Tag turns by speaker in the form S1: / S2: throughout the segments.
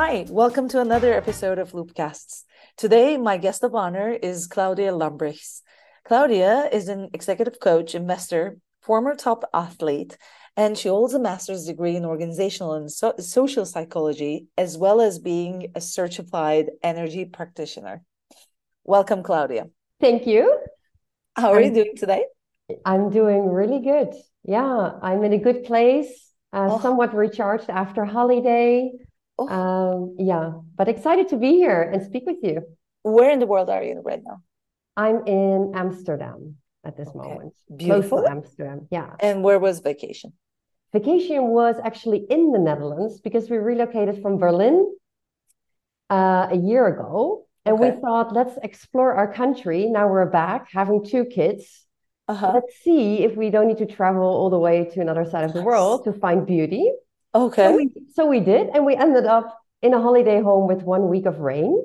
S1: Hi, welcome to another episode of Loopcasts. Today, my guest of honor is Claudia Lambrichs. Claudia is an executive coach, investor, former top athlete, and she holds a master's degree in organizational and so- social psychology, as well as being a certified energy practitioner. Welcome, Claudia.
S2: Thank you.
S1: How are I'm, you doing today?
S2: I'm doing really good. Yeah, I'm in a good place, uh, oh. somewhat recharged after holiday. Oh. Um, yeah, but excited to be here and speak with you.
S1: Where in the world are you right now?
S2: I'm in Amsterdam at this okay. moment.
S1: Beautiful.
S2: Amsterdam. Yeah.
S1: And where was vacation?
S2: Vacation was actually in the Netherlands because we relocated from Berlin uh, a year ago. And okay. we thought, let's explore our country. Now we're back having two kids. Uh-huh. Let's see if we don't need to travel all the way to another side of the world to find beauty.
S1: Okay.
S2: So we, so we did, and we ended up in a holiday home with one week of rain.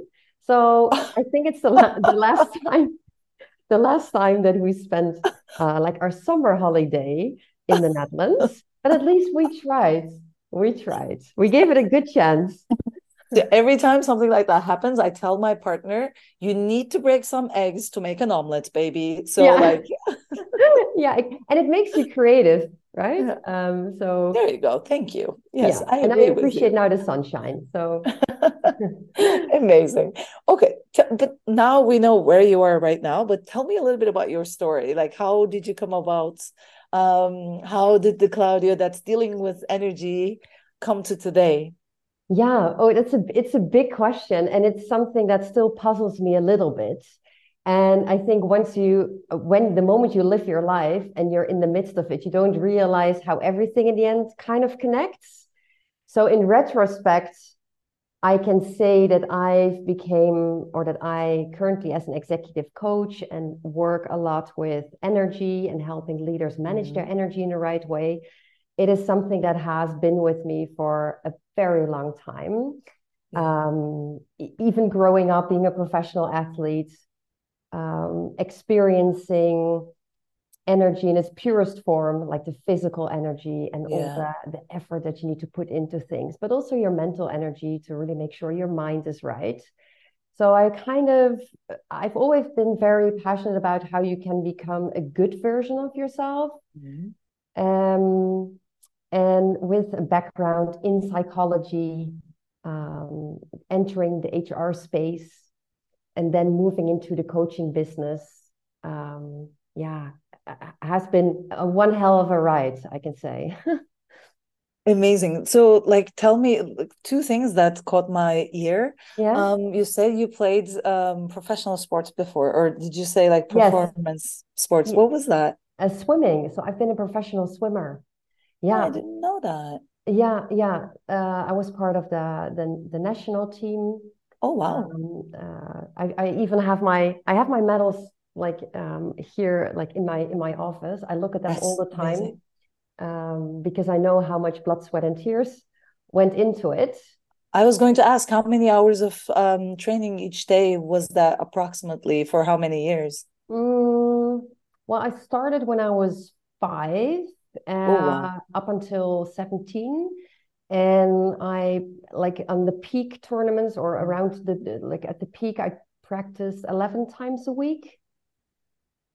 S2: So I think it's the, la- the last time, the last time that we spent uh, like our summer holiday in the Netherlands. But at least we tried. We tried. We gave it a good chance
S1: every time something like that happens, I tell my partner, you need to break some eggs to make an omelet, baby. So
S2: yeah.
S1: like
S2: yeah, and it makes you creative, right? Um, so
S1: there you go. Thank you. Yes,
S2: yeah. I and I appreciate now the sunshine. So
S1: amazing. Okay, but now we know where you are right now. But tell me a little bit about your story. Like, how did you come about? Um, how did the Claudia that's dealing with energy come to today?
S2: Yeah, oh, it's a it's a big question, and it's something that still puzzles me a little bit. And I think once you, when the moment you live your life and you're in the midst of it, you don't realize how everything in the end kind of connects. So in retrospect, I can say that I've became, or that I currently, as an executive coach, and work a lot with energy and helping leaders manage mm-hmm. their energy in the right way it is something that has been with me for a very long time. Um, even growing up, being a professional athlete, um, experiencing energy in its purest form, like the physical energy and yeah. all the, the effort that you need to put into things, but also your mental energy to really make sure your mind is right. So I kind of, I've always been very passionate about how you can become a good version of yourself. Mm-hmm. Um, and with a background in psychology, um, entering the HR space, and then moving into the coaching business. Um, yeah, has been a one hell of a ride, I can say.
S1: Amazing. So, like, tell me two things that caught my ear.
S2: Yeah.
S1: Um, you said you played um professional sports before, or did you say like performance yes. sports? What was that?
S2: A swimming. So I've been a professional swimmer. Yeah,
S1: I didn't know that.
S2: Yeah, yeah. Uh, I was part of the the, the national team.
S1: Oh wow!
S2: Um, uh, I, I even have my I have my medals like um, here, like in my in my office. I look at them That's all the time um, because I know how much blood, sweat, and tears went into it.
S1: I was going to ask how many hours of um, training each day was that approximately for how many years?
S2: Mm, well, I started when I was five uh, oh, wow. up until 17 and i like on the peak tournaments or around the like at the peak i practice 11 times a week.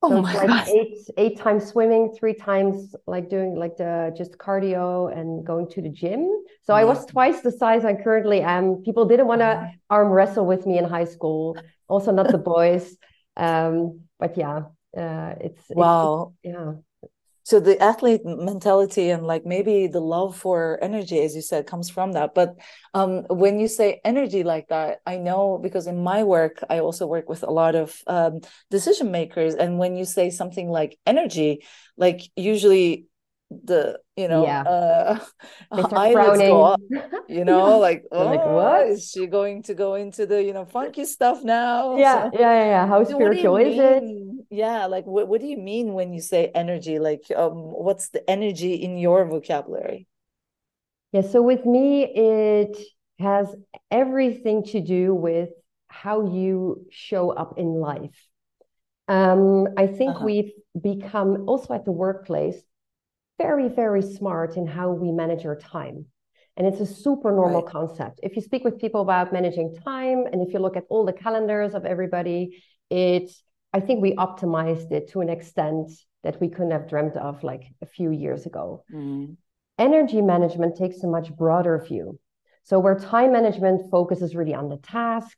S1: Oh so my
S2: like
S1: God.
S2: eight eight times swimming three times like doing like the just cardio and going to the gym. So yeah. i was twice the size i currently am. People didn't want to arm wrestle with me in high school. Also not the boys. Um but yeah uh it's
S1: wow.
S2: it's, yeah
S1: so the athlete mentality and like maybe the love for energy as you said comes from that but um, when you say energy like that i know because in my work i also work with a lot of um, decision makers and when you say something like energy like usually the you know
S2: yeah.
S1: uh eyelids go up, you know yeah. like oh like what is she going to go into the you know funky stuff now
S2: yeah so, yeah yeah, yeah. how spiritual is it
S1: yeah like what, what do you mean when you say energy like um what's the energy in your vocabulary
S2: yeah so with me it has everything to do with how you show up in life um i think uh-huh. we've become also at the workplace very, very smart in how we manage our time. And it's a super normal right. concept. If you speak with people about managing time, and if you look at all the calendars of everybody, it's I think we optimized it to an extent that we couldn't have dreamt of like a few years ago. Mm. Energy management takes a much broader view. So, where time management focuses really on the task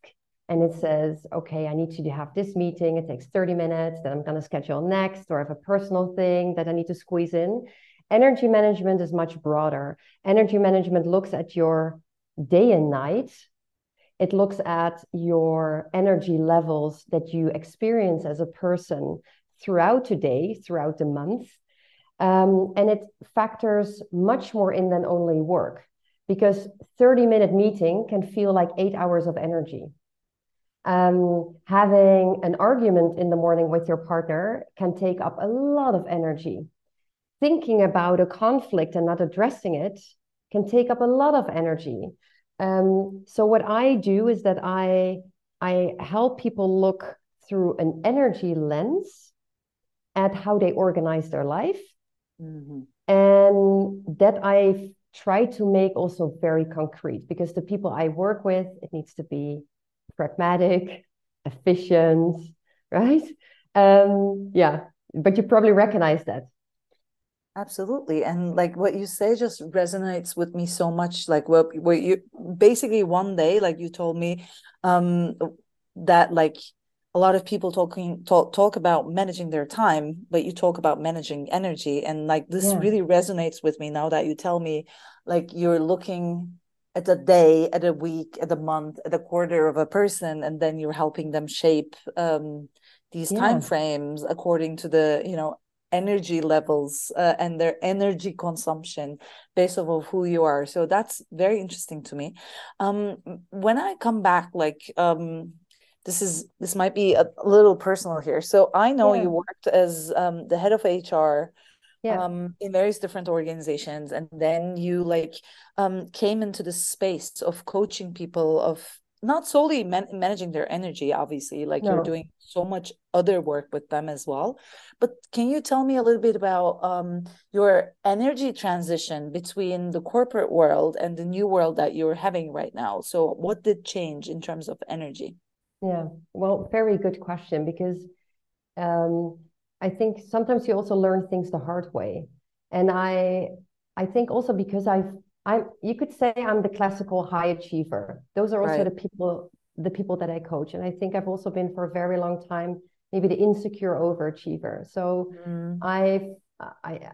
S2: and it says, okay, I need to have this meeting, it takes 30 minutes, then I'm going to schedule next, or I have a personal thing that I need to squeeze in. Energy management is much broader. Energy management looks at your day and night. It looks at your energy levels that you experience as a person throughout the day, throughout the month. Um, and it factors much more in than only work because 30 minute meeting can feel like eight hours of energy. Um, having an argument in the morning with your partner can take up a lot of energy thinking about a conflict and not addressing it can take up a lot of energy. Um, so what I do is that I I help people look through an energy lens at how they organize their life, mm-hmm. and that I try to make also very concrete because the people I work with, it needs to be pragmatic, efficient, right? Um, yeah, but you probably recognize that.
S1: Absolutely. And like what you say just resonates with me so much. Like what where you basically one day, like you told me, um, that like a lot of people talking talk talk about managing their time, but you talk about managing energy. And like this yeah. really resonates with me now that you tell me like you're looking at a day, at a week, at a month, at a quarter of a person, and then you're helping them shape um these yeah. time frames according to the you know energy levels uh, and their energy consumption based off of who you are so that's very interesting to me um when i come back like um this is this might be a, little personal here so i know yeah. you worked as um, the head of hr yeah. um, in various different organizations and then you like um, came into the space of coaching people of not solely man- managing their energy obviously like no. you're doing so much other work with them as well. But can you tell me a little bit about um, your energy transition between the corporate world and the new world that you're having right now? So what did change in terms of energy?
S2: Yeah. Well very good question because um, i think sometimes you also learn things the hard way. And i i think also because i've I'm you could say I'm the classical high achiever. Those are also right. the people the people that I coach. And I think I've also been for a very long time maybe the insecure overachiever. So mm. i I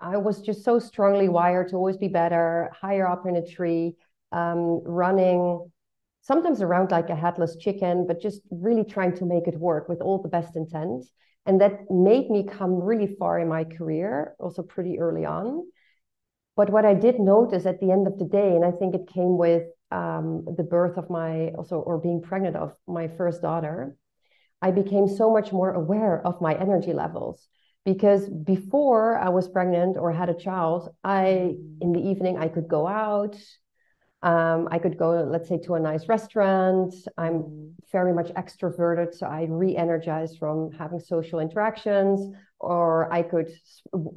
S2: I was just so strongly wired to always be better, higher up in a tree, um, running sometimes around like a headless chicken, but just really trying to make it work with all the best intent. And that made me come really far in my career, also pretty early on. But what I did notice at the end of the day, and I think it came with um, the birth of my also or being pregnant of my first daughter, I became so much more aware of my energy levels because before I was pregnant or had a child, I in the evening I could go out. Um, I could go, let's say, to a nice restaurant. I'm very much extroverted, so I re-energize from having social interactions, or I could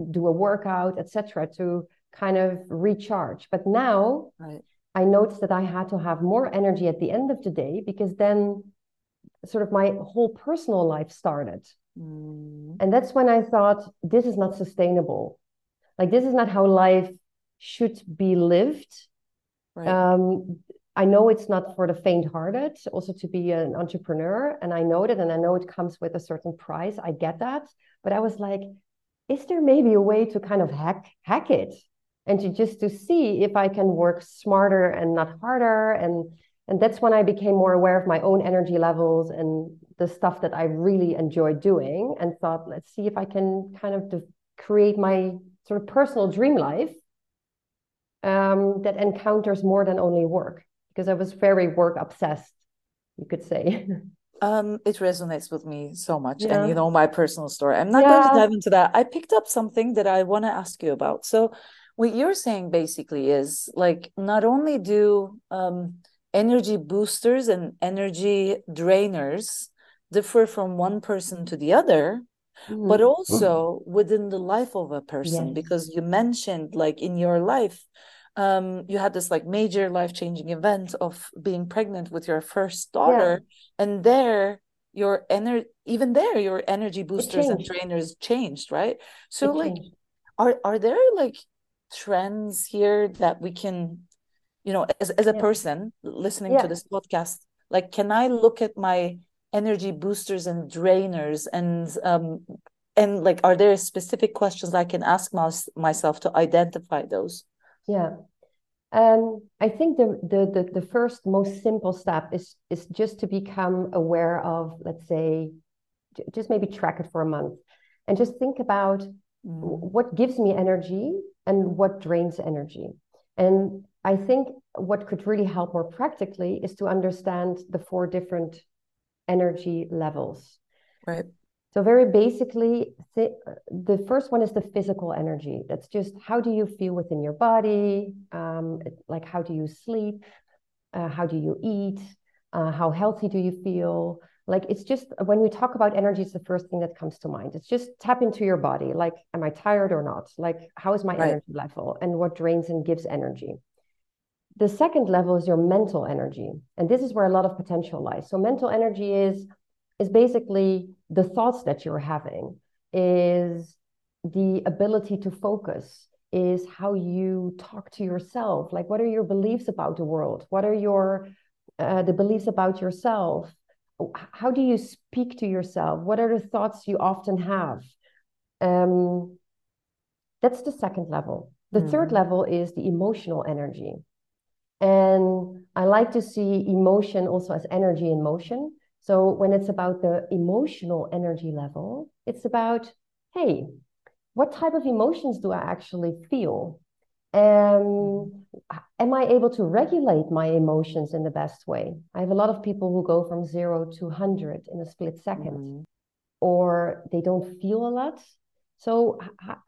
S2: do a workout, etc., to kind of recharge. But now right. I noticed that I had to have more energy at the end of the day because then sort of my whole personal life started. Mm. And that's when I thought, this is not sustainable. Like, this is not how life should be lived. Right. Um, I know it's not for the faint-hearted also to be an entrepreneur, and I know that, and I know it comes with a certain price. I get that, but I was like, is there maybe a way to kind of hack hack it? And to just to see if I can work smarter and not harder. And and that's when I became more aware of my own energy levels and the stuff that I really enjoy doing and thought, let's see if I can kind of create my sort of personal dream life um, that encounters more than only work because I was very work obsessed, you could say.
S1: Um, it resonates with me so much. Yeah. And you know my personal story. I'm not yeah. going to dive into that. I picked up something that I want to ask you about. So what you're saying basically is like not only do um, energy boosters and energy drainers differ from one person to the other mm-hmm. but also within the life of a person yes. because you mentioned like in your life um, you had this like major life changing event of being pregnant with your first daughter, yeah. and there your energy even there your energy boosters and trainers changed right so it like changed. are are there like trends here that we can you know as, as a yeah. person listening yeah. to this podcast like can i look at my energy boosters and drainers and um and like are there specific questions i can ask my, myself to identify those
S2: yeah um, I think the, the, the the first most simple step is is just to become aware of, let's say, just maybe track it for a month, and just think about mm. what gives me energy and what drains energy. And I think what could really help more practically is to understand the four different energy levels.
S1: Right.
S2: So very basically, th- the first one is the physical energy. That's just how do you feel within your body? Um, like how do you sleep? Uh, how do you eat? Uh, how healthy do you feel? Like it's just when we talk about energy, it's the first thing that comes to mind. It's just tap into your body. Like, am I tired or not? Like, how is my right. energy level and what drains and gives energy? The second level is your mental energy. And this is where a lot of potential lies. So, mental energy is is basically the thoughts that you're having, is the ability to focus, is how you talk to yourself. Like, what are your beliefs about the world? What are your uh, the beliefs about yourself? How do you speak to yourself? What are the thoughts you often have? Um, that's the second level. The mm. third level is the emotional energy. And I like to see emotion also as energy in motion. So when it's about the emotional energy level, it's about, hey, what type of emotions do I actually feel? Um, am I able to regulate my emotions in the best way? I have a lot of people who go from zero to 100 in a split 2nd mm. or they don't feel a lot. So,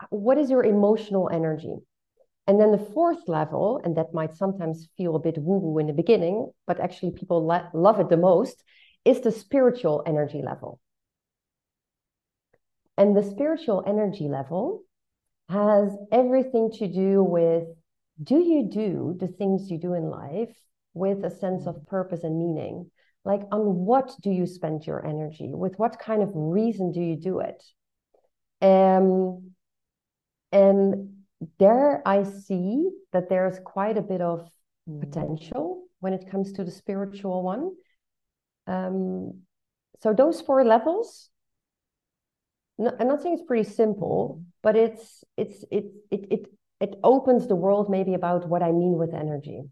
S2: what is your emotional energy? And then the fourth level, and that might sometimes feel a bit woo woo in the beginning, but actually people love it the most, is the spiritual energy level. And the spiritual energy level has everything to do with do you do the things you do in life with a sense of purpose and meaning? Like, on what do you spend your energy? With what kind of reason do you do it? Um, and there I see that there's quite a bit of potential when it comes to the spiritual one. Um, so those four levels, I'm not saying it's pretty simple, but it's it's it it it it opens the world maybe about what I mean with energy.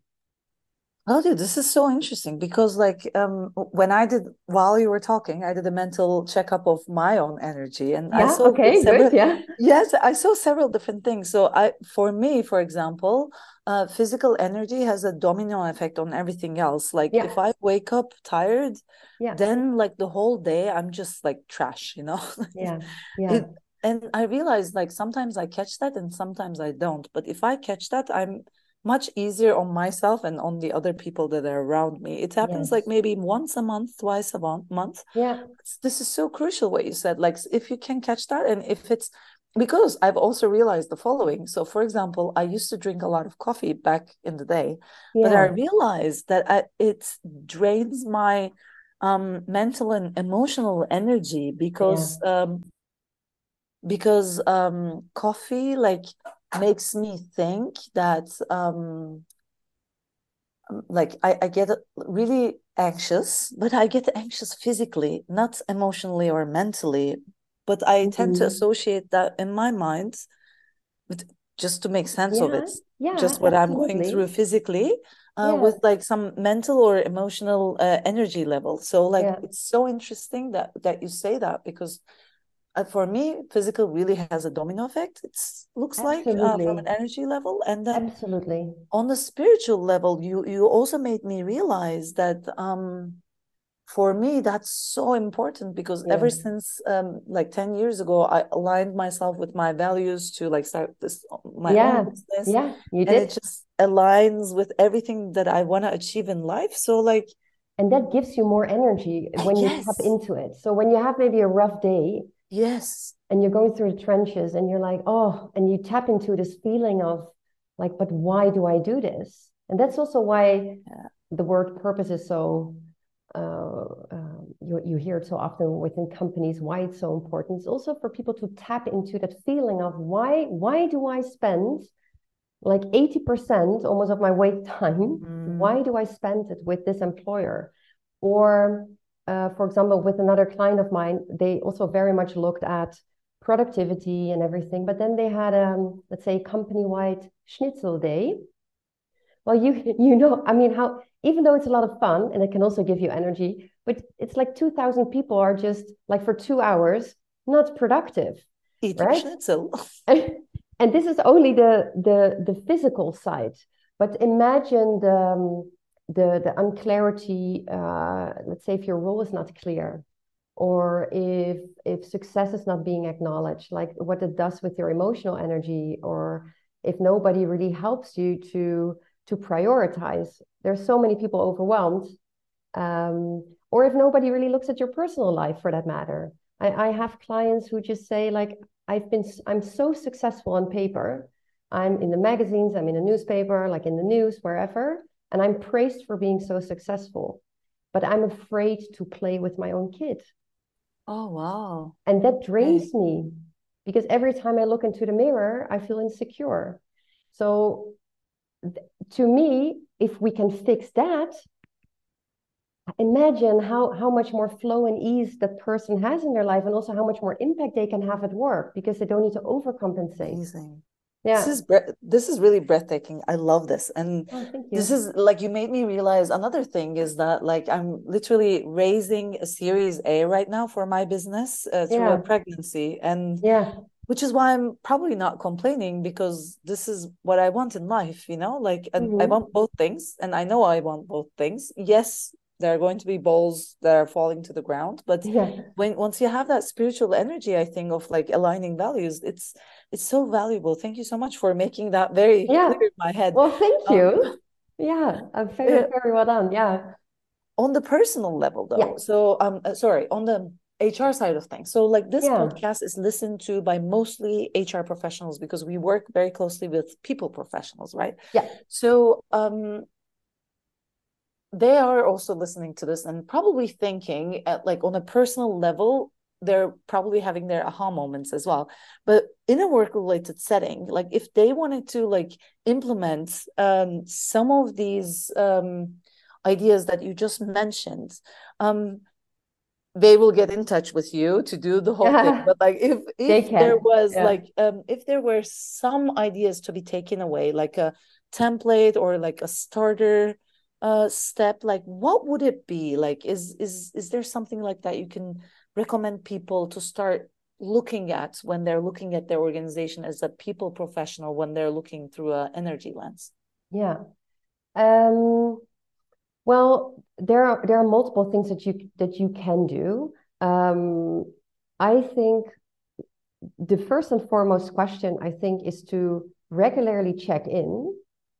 S1: Oh, dude, this is so interesting because, like, um, when I did while you were talking, I did a mental checkup of my own energy, and
S2: yeah,
S1: I saw
S2: okay, several, good, yeah,
S1: yes, I saw several different things. So, I, for me, for example, uh, physical energy has a domino effect on everything else. Like, yeah. if I wake up tired, yeah, then like the whole day I'm just like trash, you know.
S2: yeah, yeah. It,
S1: and I realized like sometimes I catch that and sometimes I don't. But if I catch that, I'm much easier on myself and on the other people that are around me. It happens yes. like maybe once a month, twice a month.
S2: Yeah.
S1: This is so crucial what you said. Like if you can catch that and if it's because I've also realized the following. So for example, I used to drink a lot of coffee back in the day, yeah. but I realized that I, it drains my um mental and emotional energy because yeah. um because um coffee like makes me think that um like I, I get really anxious but i get anxious physically not emotionally or mentally but i mm-hmm. tend to mm-hmm. associate that in my mind with just to make sense
S2: yeah,
S1: of it
S2: yeah
S1: just what absolutely. i'm going through physically uh, yeah. with like some mental or emotional uh, energy level so like yeah. it's so interesting that that you say that because for me, physical really has a domino effect. It looks Absolutely. like uh, from an energy level, and then
S2: Absolutely
S1: on the spiritual level, you you also made me realize that um, for me that's so important because yeah. ever since um, like 10 years ago i aligned myself with my values to like start this my
S2: yeah.
S1: own business
S2: yeah you
S1: and
S2: did.
S1: it just aligns with everything that i want to achieve in life so like
S2: and that gives you more energy when yes. you tap into it so when you have maybe a rough day
S1: Yes.
S2: And you're going through the trenches and you're like, oh, and you tap into this feeling of, like but why do i do this? And that's also why the word purpose is so uh, uh, you, you hear it so often within companies why it's so important. It's also for people to tap into that feeling of why why do i spend like 80% almost of my wait time? Mm. why do i spend it with this employer? Or uh, for example with another client of mine they also very much looked at productivity and everything but then they had um let's say company-wide schnitzel day well you you know i mean how even though it's a lot of fun and it can also give you energy, but it's like 2,000 people are just like for two hours not productive.
S1: Eating right? schnitzel.
S2: and, and this is only the, the, the physical side. But imagine the, um, the, the unclarity, uh, let's say if your role is not clear, or if if success is not being acknowledged, like what it does with your emotional energy, or if nobody really helps you to to prioritize. There's so many people overwhelmed. Um, or if nobody really looks at your personal life for that matter. I, I have clients who just say, like, I've been, I'm so successful on paper. I'm in the magazines, I'm in a newspaper, like in the news, wherever, and I'm praised for being so successful. But I'm afraid to play with my own kid.
S1: Oh, wow.
S2: And that drains me because every time I look into the mirror, I feel insecure. So to me, if we can fix that, imagine how how much more flow and ease that person has in their life, and also how much more impact they can have at work because they don't need to overcompensate.
S1: Amazing. Yeah. This is bre- this is really breathtaking. I love this. And oh, this is like you made me realize another thing is that like I'm literally raising a series A right now for my business uh, through yeah. a pregnancy and
S2: yeah
S1: which is why I'm probably not complaining because this is what I want in life, you know, like mm-hmm. I want both things and I know I want both things. Yes, there are going to be balls that are falling to the ground, but yeah. when once you have that spiritual energy, I think of like aligning values, it's it's so valuable. Thank you so much for making that very yeah. clear in my head.
S2: Well, thank you. Um, yeah, I'm very very well done. Yeah.
S1: On the personal level, though, yeah. so um, uh, sorry, on the HR side of things. So, like this yeah. podcast is listened to by mostly HR professionals because we work very closely with people professionals, right?
S2: Yeah.
S1: So, um, they are also listening to this and probably thinking at like on a personal level, they're probably having their aha moments as well. But in a work related setting, like if they wanted to like implement um, some of these um, ideas that you just mentioned, um, they will get in touch with you to do the whole thing but like if if there was yeah. like um if there were some ideas to be taken away like a template or like a starter uh step like what would it be? Like is is is there something like that you can recommend people to start looking at when they're looking at their organization as a people professional when they're looking through a energy lens?
S2: Yeah. Um well, there are there are multiple things that you that you can do. Um, I think the first and foremost question I think is to regularly check in,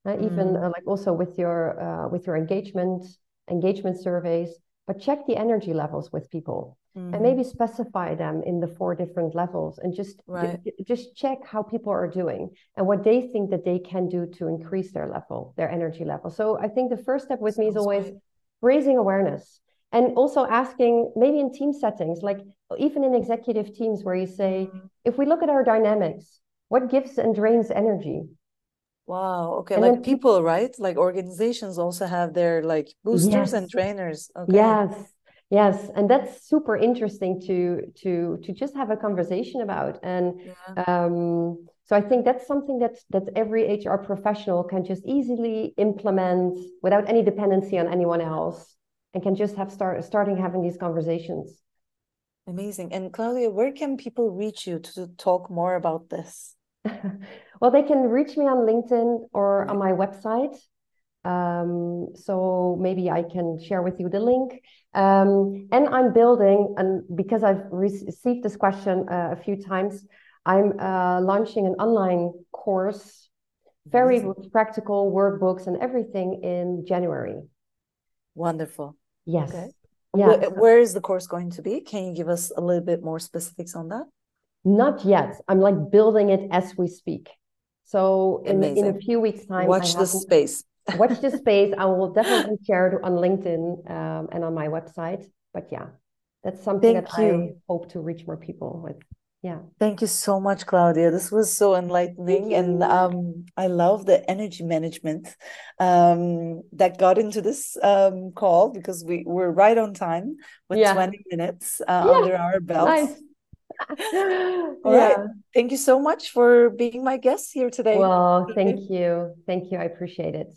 S2: uh, mm. even uh, like also with your uh, with your engagement engagement surveys, but check the energy levels with people mm. and maybe specify them in the four different levels and just right. just check how people are doing and what they think that they can do to increase their level their energy level so i think the first step with Sounds me is always great. raising awareness and also asking maybe in team settings like even in executive teams where you say mm. if we look at our dynamics what gives and drains energy
S1: Wow. Okay. And like people, right? Like organizations also have their like boosters yes. and trainers. Okay.
S2: Yes. Yes. And that's super interesting to to to just have a conversation about. And yeah. um, so I think that's something that that every HR professional can just easily implement without any dependency on anyone else and can just have start starting having these conversations.
S1: Amazing. And Claudia, where can people reach you to talk more about this?
S2: well, they can reach me on LinkedIn or on my website. Um, so maybe I can share with you the link. Um, and I'm building, and because I've received this question uh, a few times, I'm uh, launching an online course, very practical workbooks and everything in January.
S1: Wonderful.
S2: Yes.
S1: Okay. Yeah. Where, where is the course going to be? Can you give us a little bit more specifics on that?
S2: Not yet. I'm like building it as we speak. So in, in a few weeks' time,
S1: watch the space.
S2: watch the space. I will definitely share it on LinkedIn um, and on my website. But yeah, that's something Thank that you. I hope to reach more people with yeah
S1: thank you so much claudia this was so enlightening and um i love the energy management um that got into this um call because we were right on time with yeah. 20 minutes uh, yeah. under our belts nice. All yeah. right. Thank you so much for being my guest here today.
S2: Well, thank you. Thank you. I appreciate it.